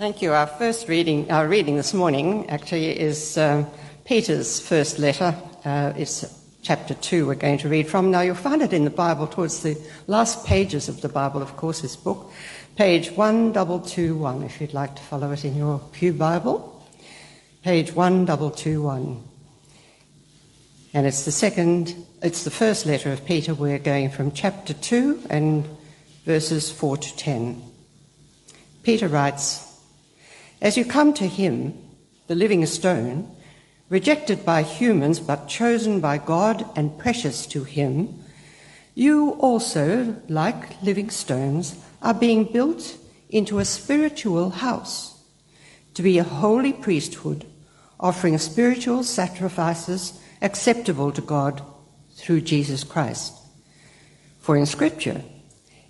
Thank you. Our first reading, our reading this morning actually is uh, Peter's first letter. Uh, it's chapter 2 we're going to read from. Now, you'll find it in the Bible towards the last pages of the Bible, of course, this book, page 1221, if you'd like to follow it in your Pew Bible. Page 1221. And it's the second, it's the first letter of Peter. We're going from chapter 2 and verses 4 to 10. Peter writes, as you come to him, the living stone, rejected by humans but chosen by God and precious to him, you also, like living stones, are being built into a spiritual house to be a holy priesthood, offering spiritual sacrifices acceptable to God through Jesus Christ. For in Scripture,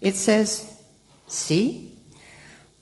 it says, See,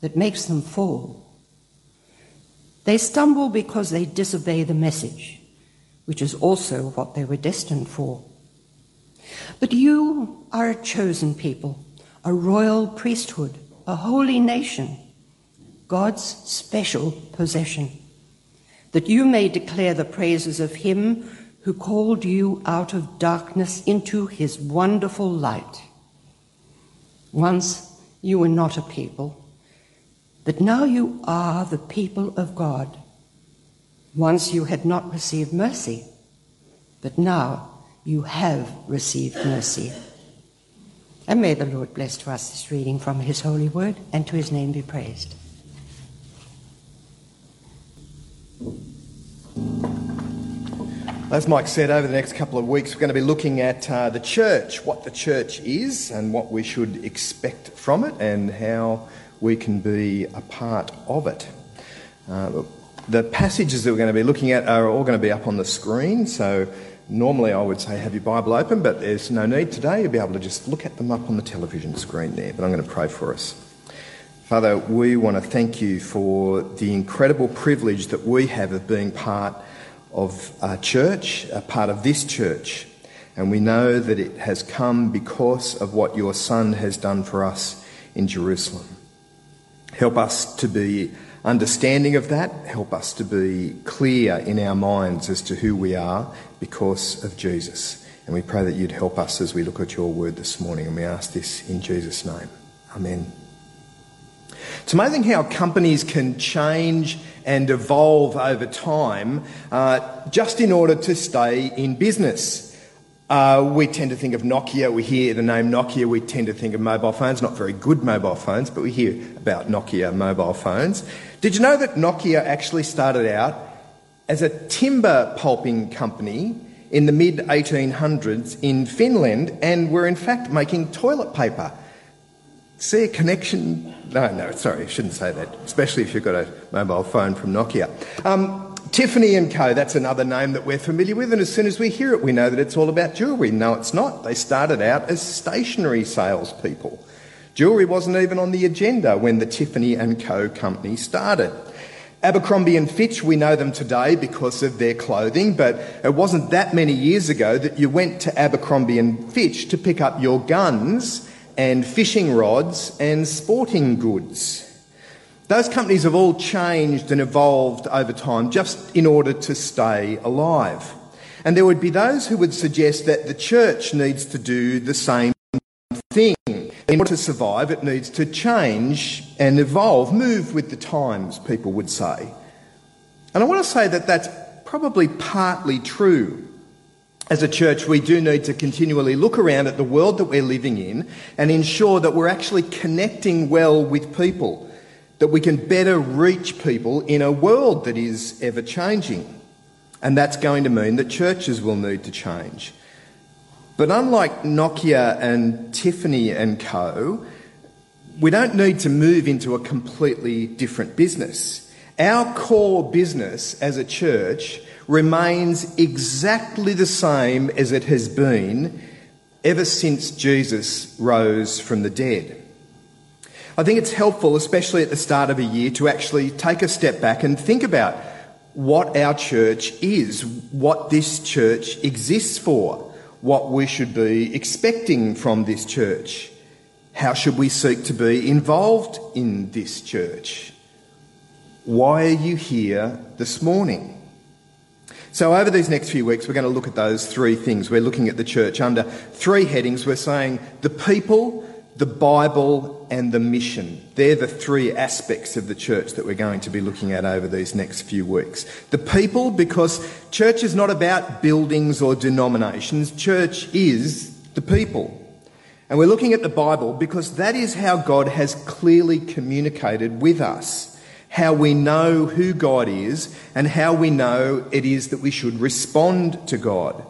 that makes them fall. They stumble because they disobey the message, which is also what they were destined for. But you are a chosen people, a royal priesthood, a holy nation, God's special possession, that you may declare the praises of Him who called you out of darkness into His wonderful light. Once you were not a people that now you are the people of God. Once you had not received mercy, but now you have received mercy. And may the Lord bless to us this reading from his holy word, and to his name be praised. As Mike said, over the next couple of weeks, we're going to be looking at uh, the church, what the church is, and what we should expect from it, and how we can be a part of it. Uh, the passages that we're going to be looking at are all going to be up on the screen, so normally I would say have your Bible open, but there's no need today. You'll be able to just look at them up on the television screen there. But I'm going to pray for us. Father, we want to thank you for the incredible privilege that we have of being part of a church, a part of this church. And we know that it has come because of what your Son has done for us in Jerusalem. Help us to be understanding of that. Help us to be clear in our minds as to who we are because of Jesus. And we pray that you'd help us as we look at your word this morning. And we ask this in Jesus' name. Amen. It's amazing how companies can change and evolve over time uh, just in order to stay in business. Uh, we tend to think of Nokia. We hear the name Nokia. We tend to think of mobile phones, not very good mobile phones, but we hear about Nokia mobile phones. Did you know that Nokia actually started out as a timber pulping company in the mid 1800s in Finland and were in fact making toilet paper? See a connection? No, no, sorry, I shouldn't say that, especially if you've got a mobile phone from Nokia. Um, Tiffany and Co. That's another name that we're familiar with, and as soon as we hear it, we know that it's all about jewellery. No, it's not. They started out as stationery salespeople. Jewellery wasn't even on the agenda when the Tiffany and Co. company started. Abercrombie and Fitch, we know them today because of their clothing, but it wasn't that many years ago that you went to Abercrombie and Fitch to pick up your guns and fishing rods and sporting goods. Those companies have all changed and evolved over time just in order to stay alive. And there would be those who would suggest that the church needs to do the same thing. In order to survive, it needs to change and evolve, move with the times, people would say. And I want to say that that's probably partly true. As a church, we do need to continually look around at the world that we're living in and ensure that we're actually connecting well with people that we can better reach people in a world that is ever changing. And that's going to mean that churches will need to change. But unlike Nokia and Tiffany and Co., we don't need to move into a completely different business. Our core business as a church remains exactly the same as it has been ever since Jesus rose from the dead. I think it's helpful, especially at the start of a year, to actually take a step back and think about what our church is, what this church exists for, what we should be expecting from this church. How should we seek to be involved in this church? Why are you here this morning? So, over these next few weeks, we're going to look at those three things. We're looking at the church under three headings. We're saying the people, the Bible, and the mission. They're the three aspects of the church that we're going to be looking at over these next few weeks. The people, because church is not about buildings or denominations, church is the people. And we're looking at the Bible because that is how God has clearly communicated with us how we know who God is, and how we know it is that we should respond to God.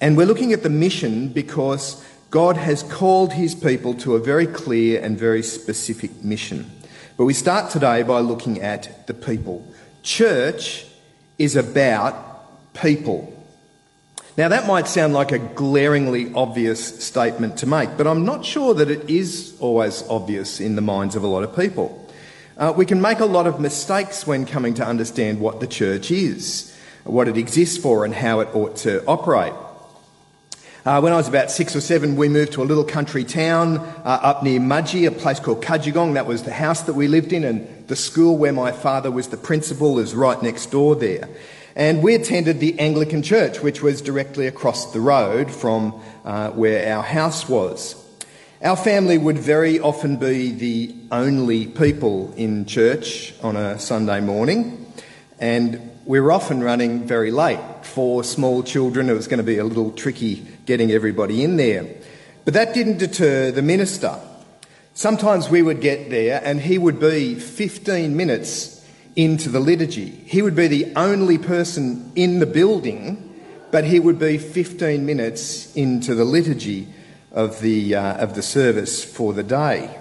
And we're looking at the mission because God has called his people to a very clear and very specific mission. But we start today by looking at the people. Church is about people. Now, that might sound like a glaringly obvious statement to make, but I'm not sure that it is always obvious in the minds of a lot of people. Uh, we can make a lot of mistakes when coming to understand what the church is, what it exists for, and how it ought to operate. Uh, when I was about six or seven, we moved to a little country town uh, up near Mudgee, a place called Cudgegong. That was the house that we lived in, and the school where my father was the principal is right next door there. And we attended the Anglican church, which was directly across the road from uh, where our house was. Our family would very often be the only people in church on a Sunday morning, and we were often running very late. For small children, it was going to be a little tricky getting everybody in there. But that didn't deter the minister. Sometimes we would get there and he would be 15 minutes into the liturgy. He would be the only person in the building, but he would be 15 minutes into the liturgy of the, uh, of the service for the day.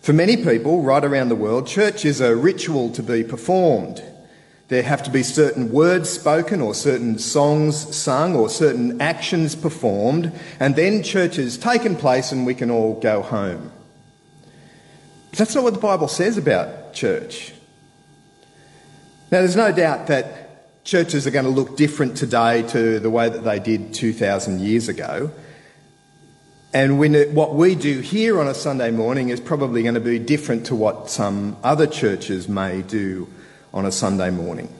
For many people right around the world, church is a ritual to be performed. There have to be certain words spoken, or certain songs sung, or certain actions performed, and then church has taken place and we can all go home. But that's not what the Bible says about church. Now, there's no doubt that churches are going to look different today to the way that they did 2,000 years ago. And what we do here on a Sunday morning is probably going to be different to what some other churches may do on a Sunday morning.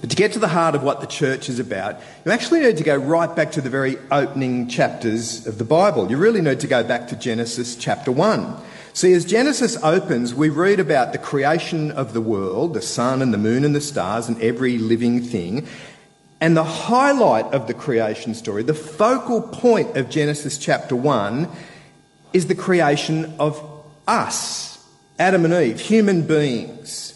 But to get to the heart of what the church is about, you actually need to go right back to the very opening chapters of the Bible. You really need to go back to Genesis chapter 1. See, as Genesis opens, we read about the creation of the world, the sun and the moon and the stars and every living thing. And the highlight of the creation story, the focal point of Genesis chapter 1, is the creation of us, Adam and Eve, human beings.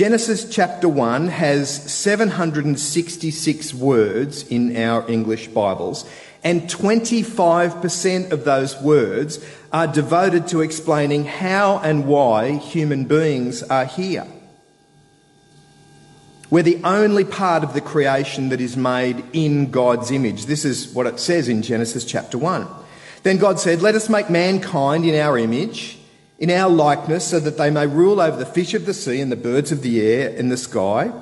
Genesis chapter 1 has 766 words in our English Bibles, and 25% of those words are devoted to explaining how and why human beings are here. We're the only part of the creation that is made in God's image. This is what it says in Genesis chapter 1. Then God said, Let us make mankind in our image, in our likeness, so that they may rule over the fish of the sea and the birds of the air in the sky,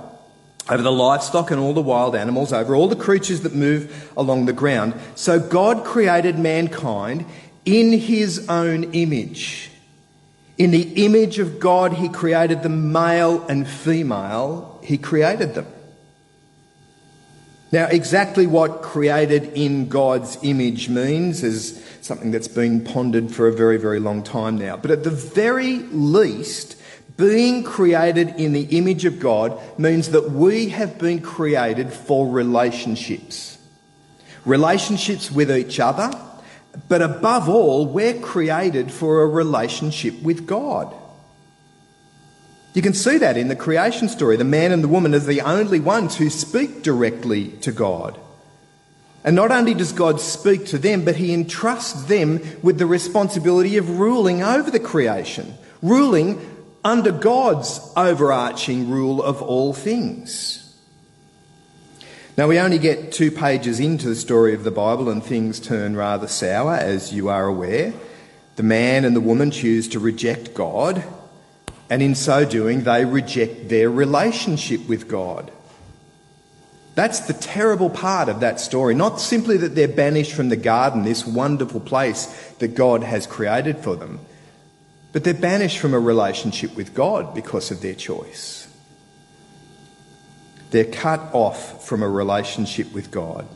over the livestock and all the wild animals, over all the creatures that move along the ground. So God created mankind in his own image. In the image of God, he created them male and female he created them. Now, exactly what created in God's image means is something that's been pondered for a very, very long time now. But at the very least, being created in the image of God means that we have been created for relationships. Relationships with each other, but above all, we're created for a relationship with God. You can see that in the creation story. The man and the woman are the only ones who speak directly to God. And not only does God speak to them, but he entrusts them with the responsibility of ruling over the creation, ruling under God's overarching rule of all things. Now, we only get two pages into the story of the Bible and things turn rather sour, as you are aware. The man and the woman choose to reject God, and in so doing, they reject their relationship with God. That's the terrible part of that story. Not simply that they're banished from the garden, this wonderful place that God has created for them, but they're banished from a relationship with God because of their choice. They're cut off from a relationship with God.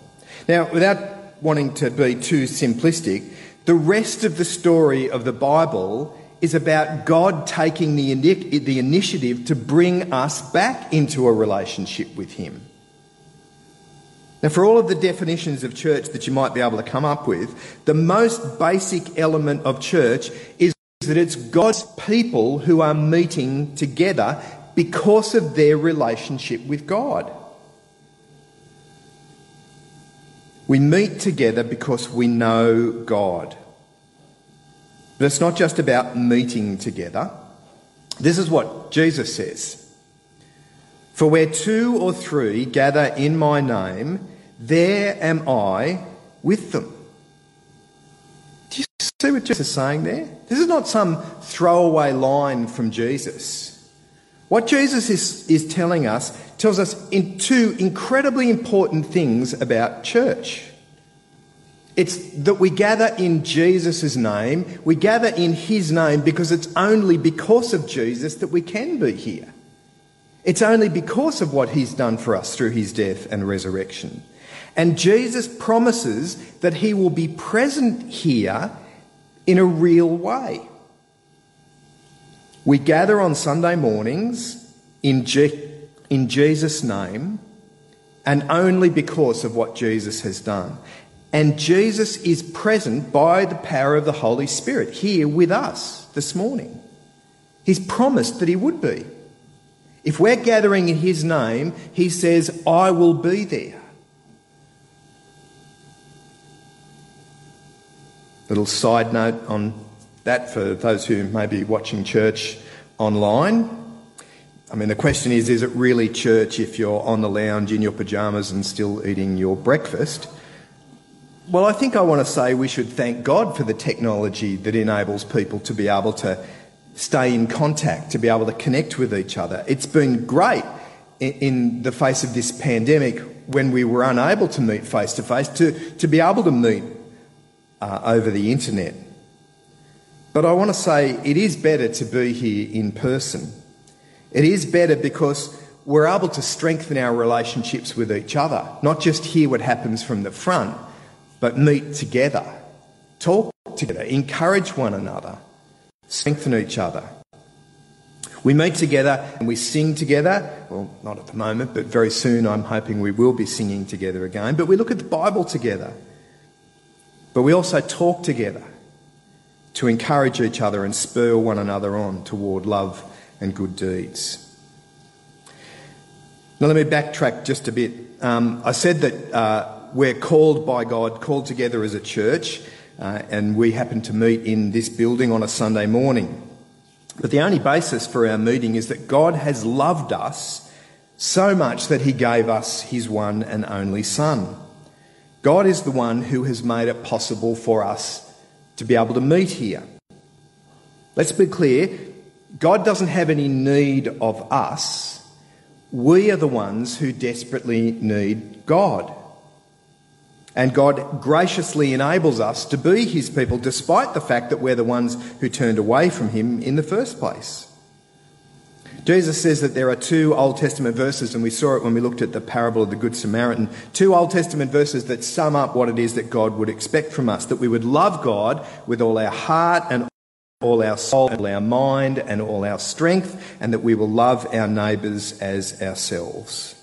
Now, without wanting to be too simplistic, the rest of the story of the Bible is about God taking the, the initiative to bring us back into a relationship with Him. Now, for all of the definitions of church that you might be able to come up with, the most basic element of church is that it's God's people who are meeting together because of their relationship with God. We meet together because we know God. But it's not just about meeting together. This is what Jesus says For where two or three gather in my name, there am I with them. Do you see what Jesus is saying there? This is not some throwaway line from Jesus. What Jesus is, is telling us tells us in two incredibly important things about church. It's that we gather in Jesus' name, we gather in his name because it's only because of Jesus that we can be here. It's only because of what he's done for us through his death and resurrection. And Jesus promises that he will be present here in a real way. We gather on Sunday mornings in, Je- in Jesus' name and only because of what Jesus has done. And Jesus is present by the power of the Holy Spirit here with us this morning. He's promised that He would be. If we're gathering in His name, He says, I will be there. Little side note on that for those who may be watching church online. I mean, the question is is it really church if you're on the lounge in your pyjamas and still eating your breakfast? Well, I think I want to say we should thank God for the technology that enables people to be able to stay in contact, to be able to connect with each other. It's been great in the face of this pandemic when we were unable to meet face to face to be able to meet uh, over the internet. But I want to say it is better to be here in person. It is better because we're able to strengthen our relationships with each other, not just hear what happens from the front, but meet together, talk together, encourage one another, strengthen each other. We meet together and we sing together. Well, not at the moment, but very soon I'm hoping we will be singing together again. But we look at the Bible together. But we also talk together to encourage each other and spur one another on toward love and good deeds. Now, let me backtrack just a bit. Um, I said that uh, we're called by God, called together as a church, uh, and we happen to meet in this building on a Sunday morning. But the only basis for our meeting is that God has loved us so much that he gave us his one and only Son. God is the one who has made it possible for us to be able to meet here. Let's be clear God doesn't have any need of us. We are the ones who desperately need God. And God graciously enables us to be his people despite the fact that we're the ones who turned away from him in the first place. Jesus says that there are two Old Testament verses, and we saw it when we looked at the parable of the Good Samaritan. Two Old Testament verses that sum up what it is that God would expect from us that we would love God with all our heart and all our soul and all our mind and all our strength, and that we will love our neighbours as ourselves.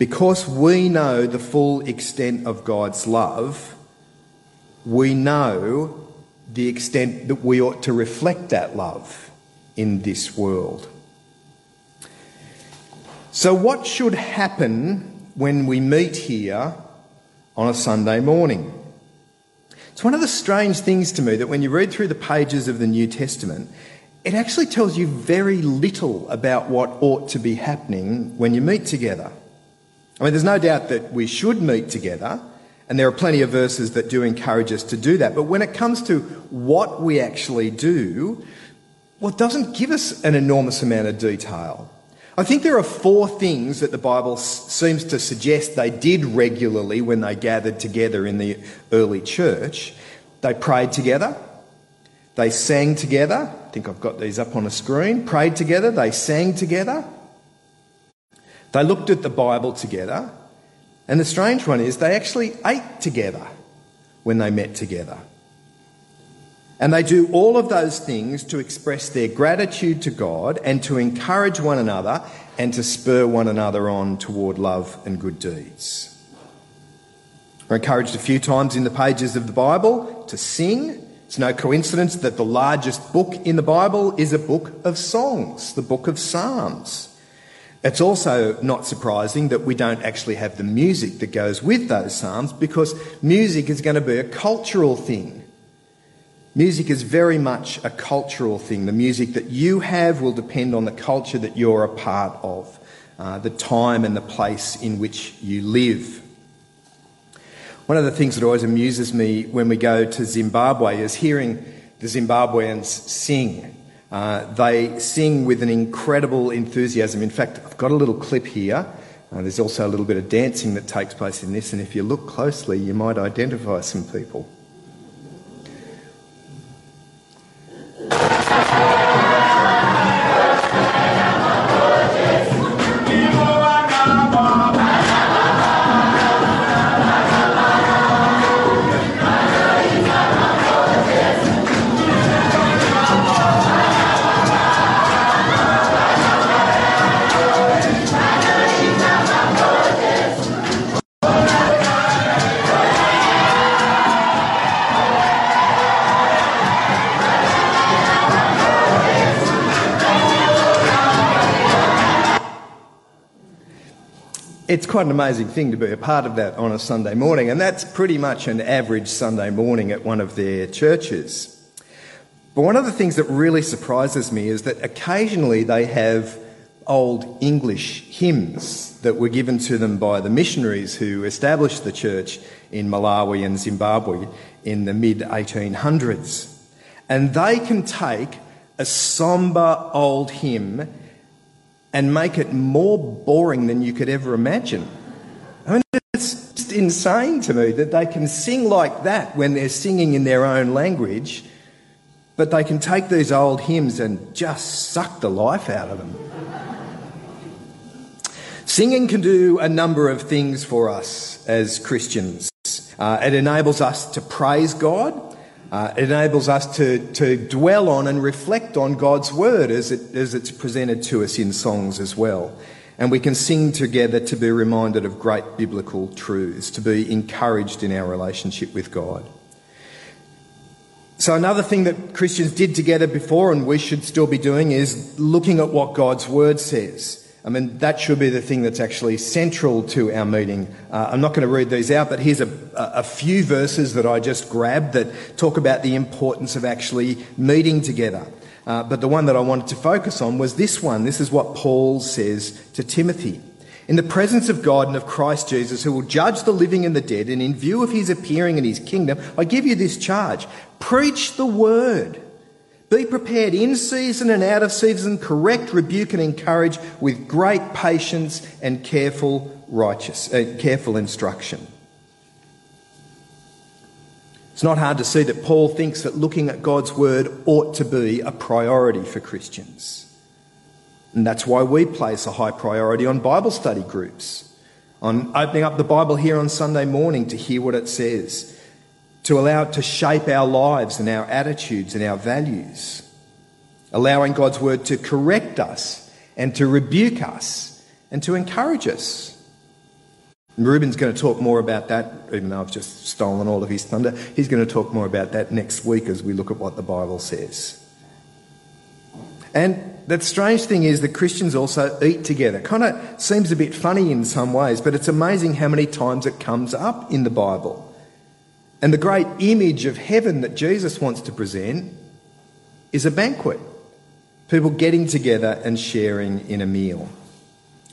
Because we know the full extent of God's love, we know the extent that we ought to reflect that love in this world. So, what should happen when we meet here on a Sunday morning? It's one of the strange things to me that when you read through the pages of the New Testament, it actually tells you very little about what ought to be happening when you meet together. I mean, there's no doubt that we should meet together, and there are plenty of verses that do encourage us to do that. But when it comes to what we actually do, well, it doesn't give us an enormous amount of detail. I think there are four things that the Bible seems to suggest they did regularly when they gathered together in the early church. They prayed together, they sang together. I think I've got these up on a screen. Prayed together, they sang together, they looked at the Bible together, and the strange one is they actually ate together when they met together. And they do all of those things to express their gratitude to God and to encourage one another and to spur one another on toward love and good deeds. We're encouraged a few times in the pages of the Bible to sing. It's no coincidence that the largest book in the Bible is a book of songs, the book of Psalms. It's also not surprising that we don't actually have the music that goes with those Psalms because music is going to be a cultural thing. Music is very much a cultural thing. The music that you have will depend on the culture that you're a part of, uh, the time and the place in which you live. One of the things that always amuses me when we go to Zimbabwe is hearing the Zimbabweans sing. Uh, they sing with an incredible enthusiasm. In fact, I've got a little clip here. Uh, there's also a little bit of dancing that takes place in this, and if you look closely, you might identify some people. It's quite an amazing thing to be a part of that on a Sunday morning, and that's pretty much an average Sunday morning at one of their churches. But one of the things that really surprises me is that occasionally they have old English hymns that were given to them by the missionaries who established the church in Malawi and Zimbabwe in the mid 1800s. And they can take a sombre old hymn and make it more boring than you could ever imagine. I mean, it's just insane to me that they can sing like that when they're singing in their own language, but they can take these old hymns and just suck the life out of them. Singing can do a number of things for us as Christians. Uh, it enables us to praise God. Uh, it enables us to, to dwell on and reflect on God's word as, it, as it's presented to us in songs as well. And we can sing together to be reminded of great biblical truths, to be encouraged in our relationship with God. So, another thing that Christians did together before, and we should still be doing, is looking at what God's word says. I mean, that should be the thing that's actually central to our meeting. Uh, I'm not going to read these out, but here's a, a, few verses that I just grabbed that talk about the importance of actually meeting together. Uh, but the one that I wanted to focus on was this one. This is what Paul says to Timothy. In the presence of God and of Christ Jesus, who will judge the living and the dead, and in view of his appearing in his kingdom, I give you this charge preach the word. Be prepared in season and out of season, correct, rebuke, and encourage with great patience and careful righteous, uh, careful instruction. It's not hard to see that Paul thinks that looking at God's word ought to be a priority for Christians. And that's why we place a high priority on Bible study groups, on opening up the Bible here on Sunday morning to hear what it says, to allow it to shape our lives and our attitudes and our values, allowing God's word to correct us and to rebuke us and to encourage us. And Ruben's going to talk more about that, even though I've just stolen all of his thunder. He's going to talk more about that next week as we look at what the Bible says. And the strange thing is that Christians also eat together. Kind of seems a bit funny in some ways, but it's amazing how many times it comes up in the Bible. And the great image of heaven that Jesus wants to present is a banquet. People getting together and sharing in a meal.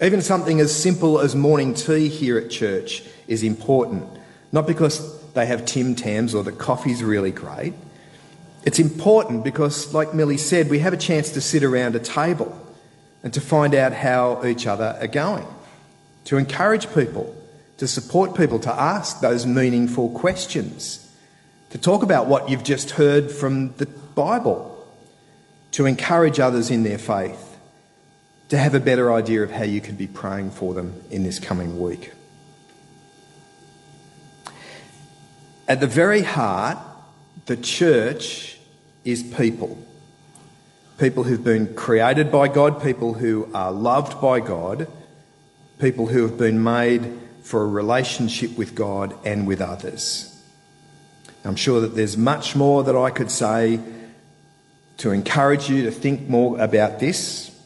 Even something as simple as morning tea here at church is important, not because they have Tim Tams or the coffee's really great. It's important because, like Millie said, we have a chance to sit around a table and to find out how each other are going, to encourage people, to support people, to ask those meaningful questions, to talk about what you've just heard from the Bible, to encourage others in their faith, to have a better idea of how you could be praying for them in this coming week. At the very heart, the church is people. People who've been created by God, people who are loved by God, people who have been made for a relationship with God and with others. I'm sure that there's much more that I could say to encourage you to think more about this,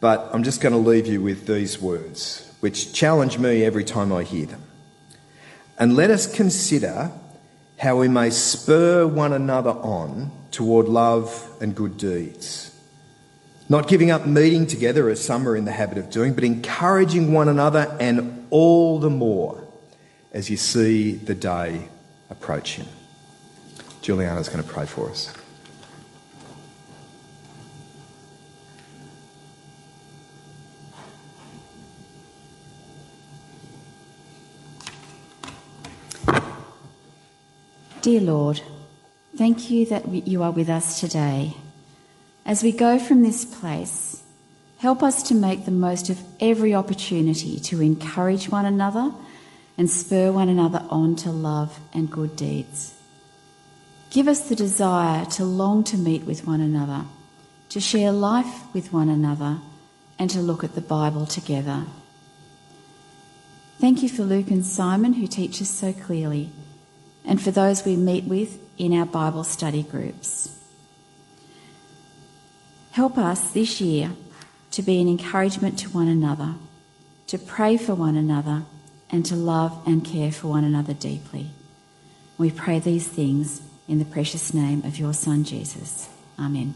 but I'm just going to leave you with these words, which challenge me every time I hear them. And let us consider how we may spur one another on toward love and good deeds. Not giving up meeting together as some are in the habit of doing, but encouraging one another and all the more as you see the day approaching. Juliana's going to pray for us. Dear Lord, thank you that you are with us today. As we go from this place, help us to make the most of every opportunity to encourage one another and spur one another on to love and good deeds. Give us the desire to long to meet with one another, to share life with one another, and to look at the Bible together. Thank you for Luke and Simon who teach us so clearly and for those we meet with in our Bible study groups. Help us this year to be an encouragement to one another, to pray for one another, and to love and care for one another deeply. We pray these things in the precious name of your Son, Jesus. Amen.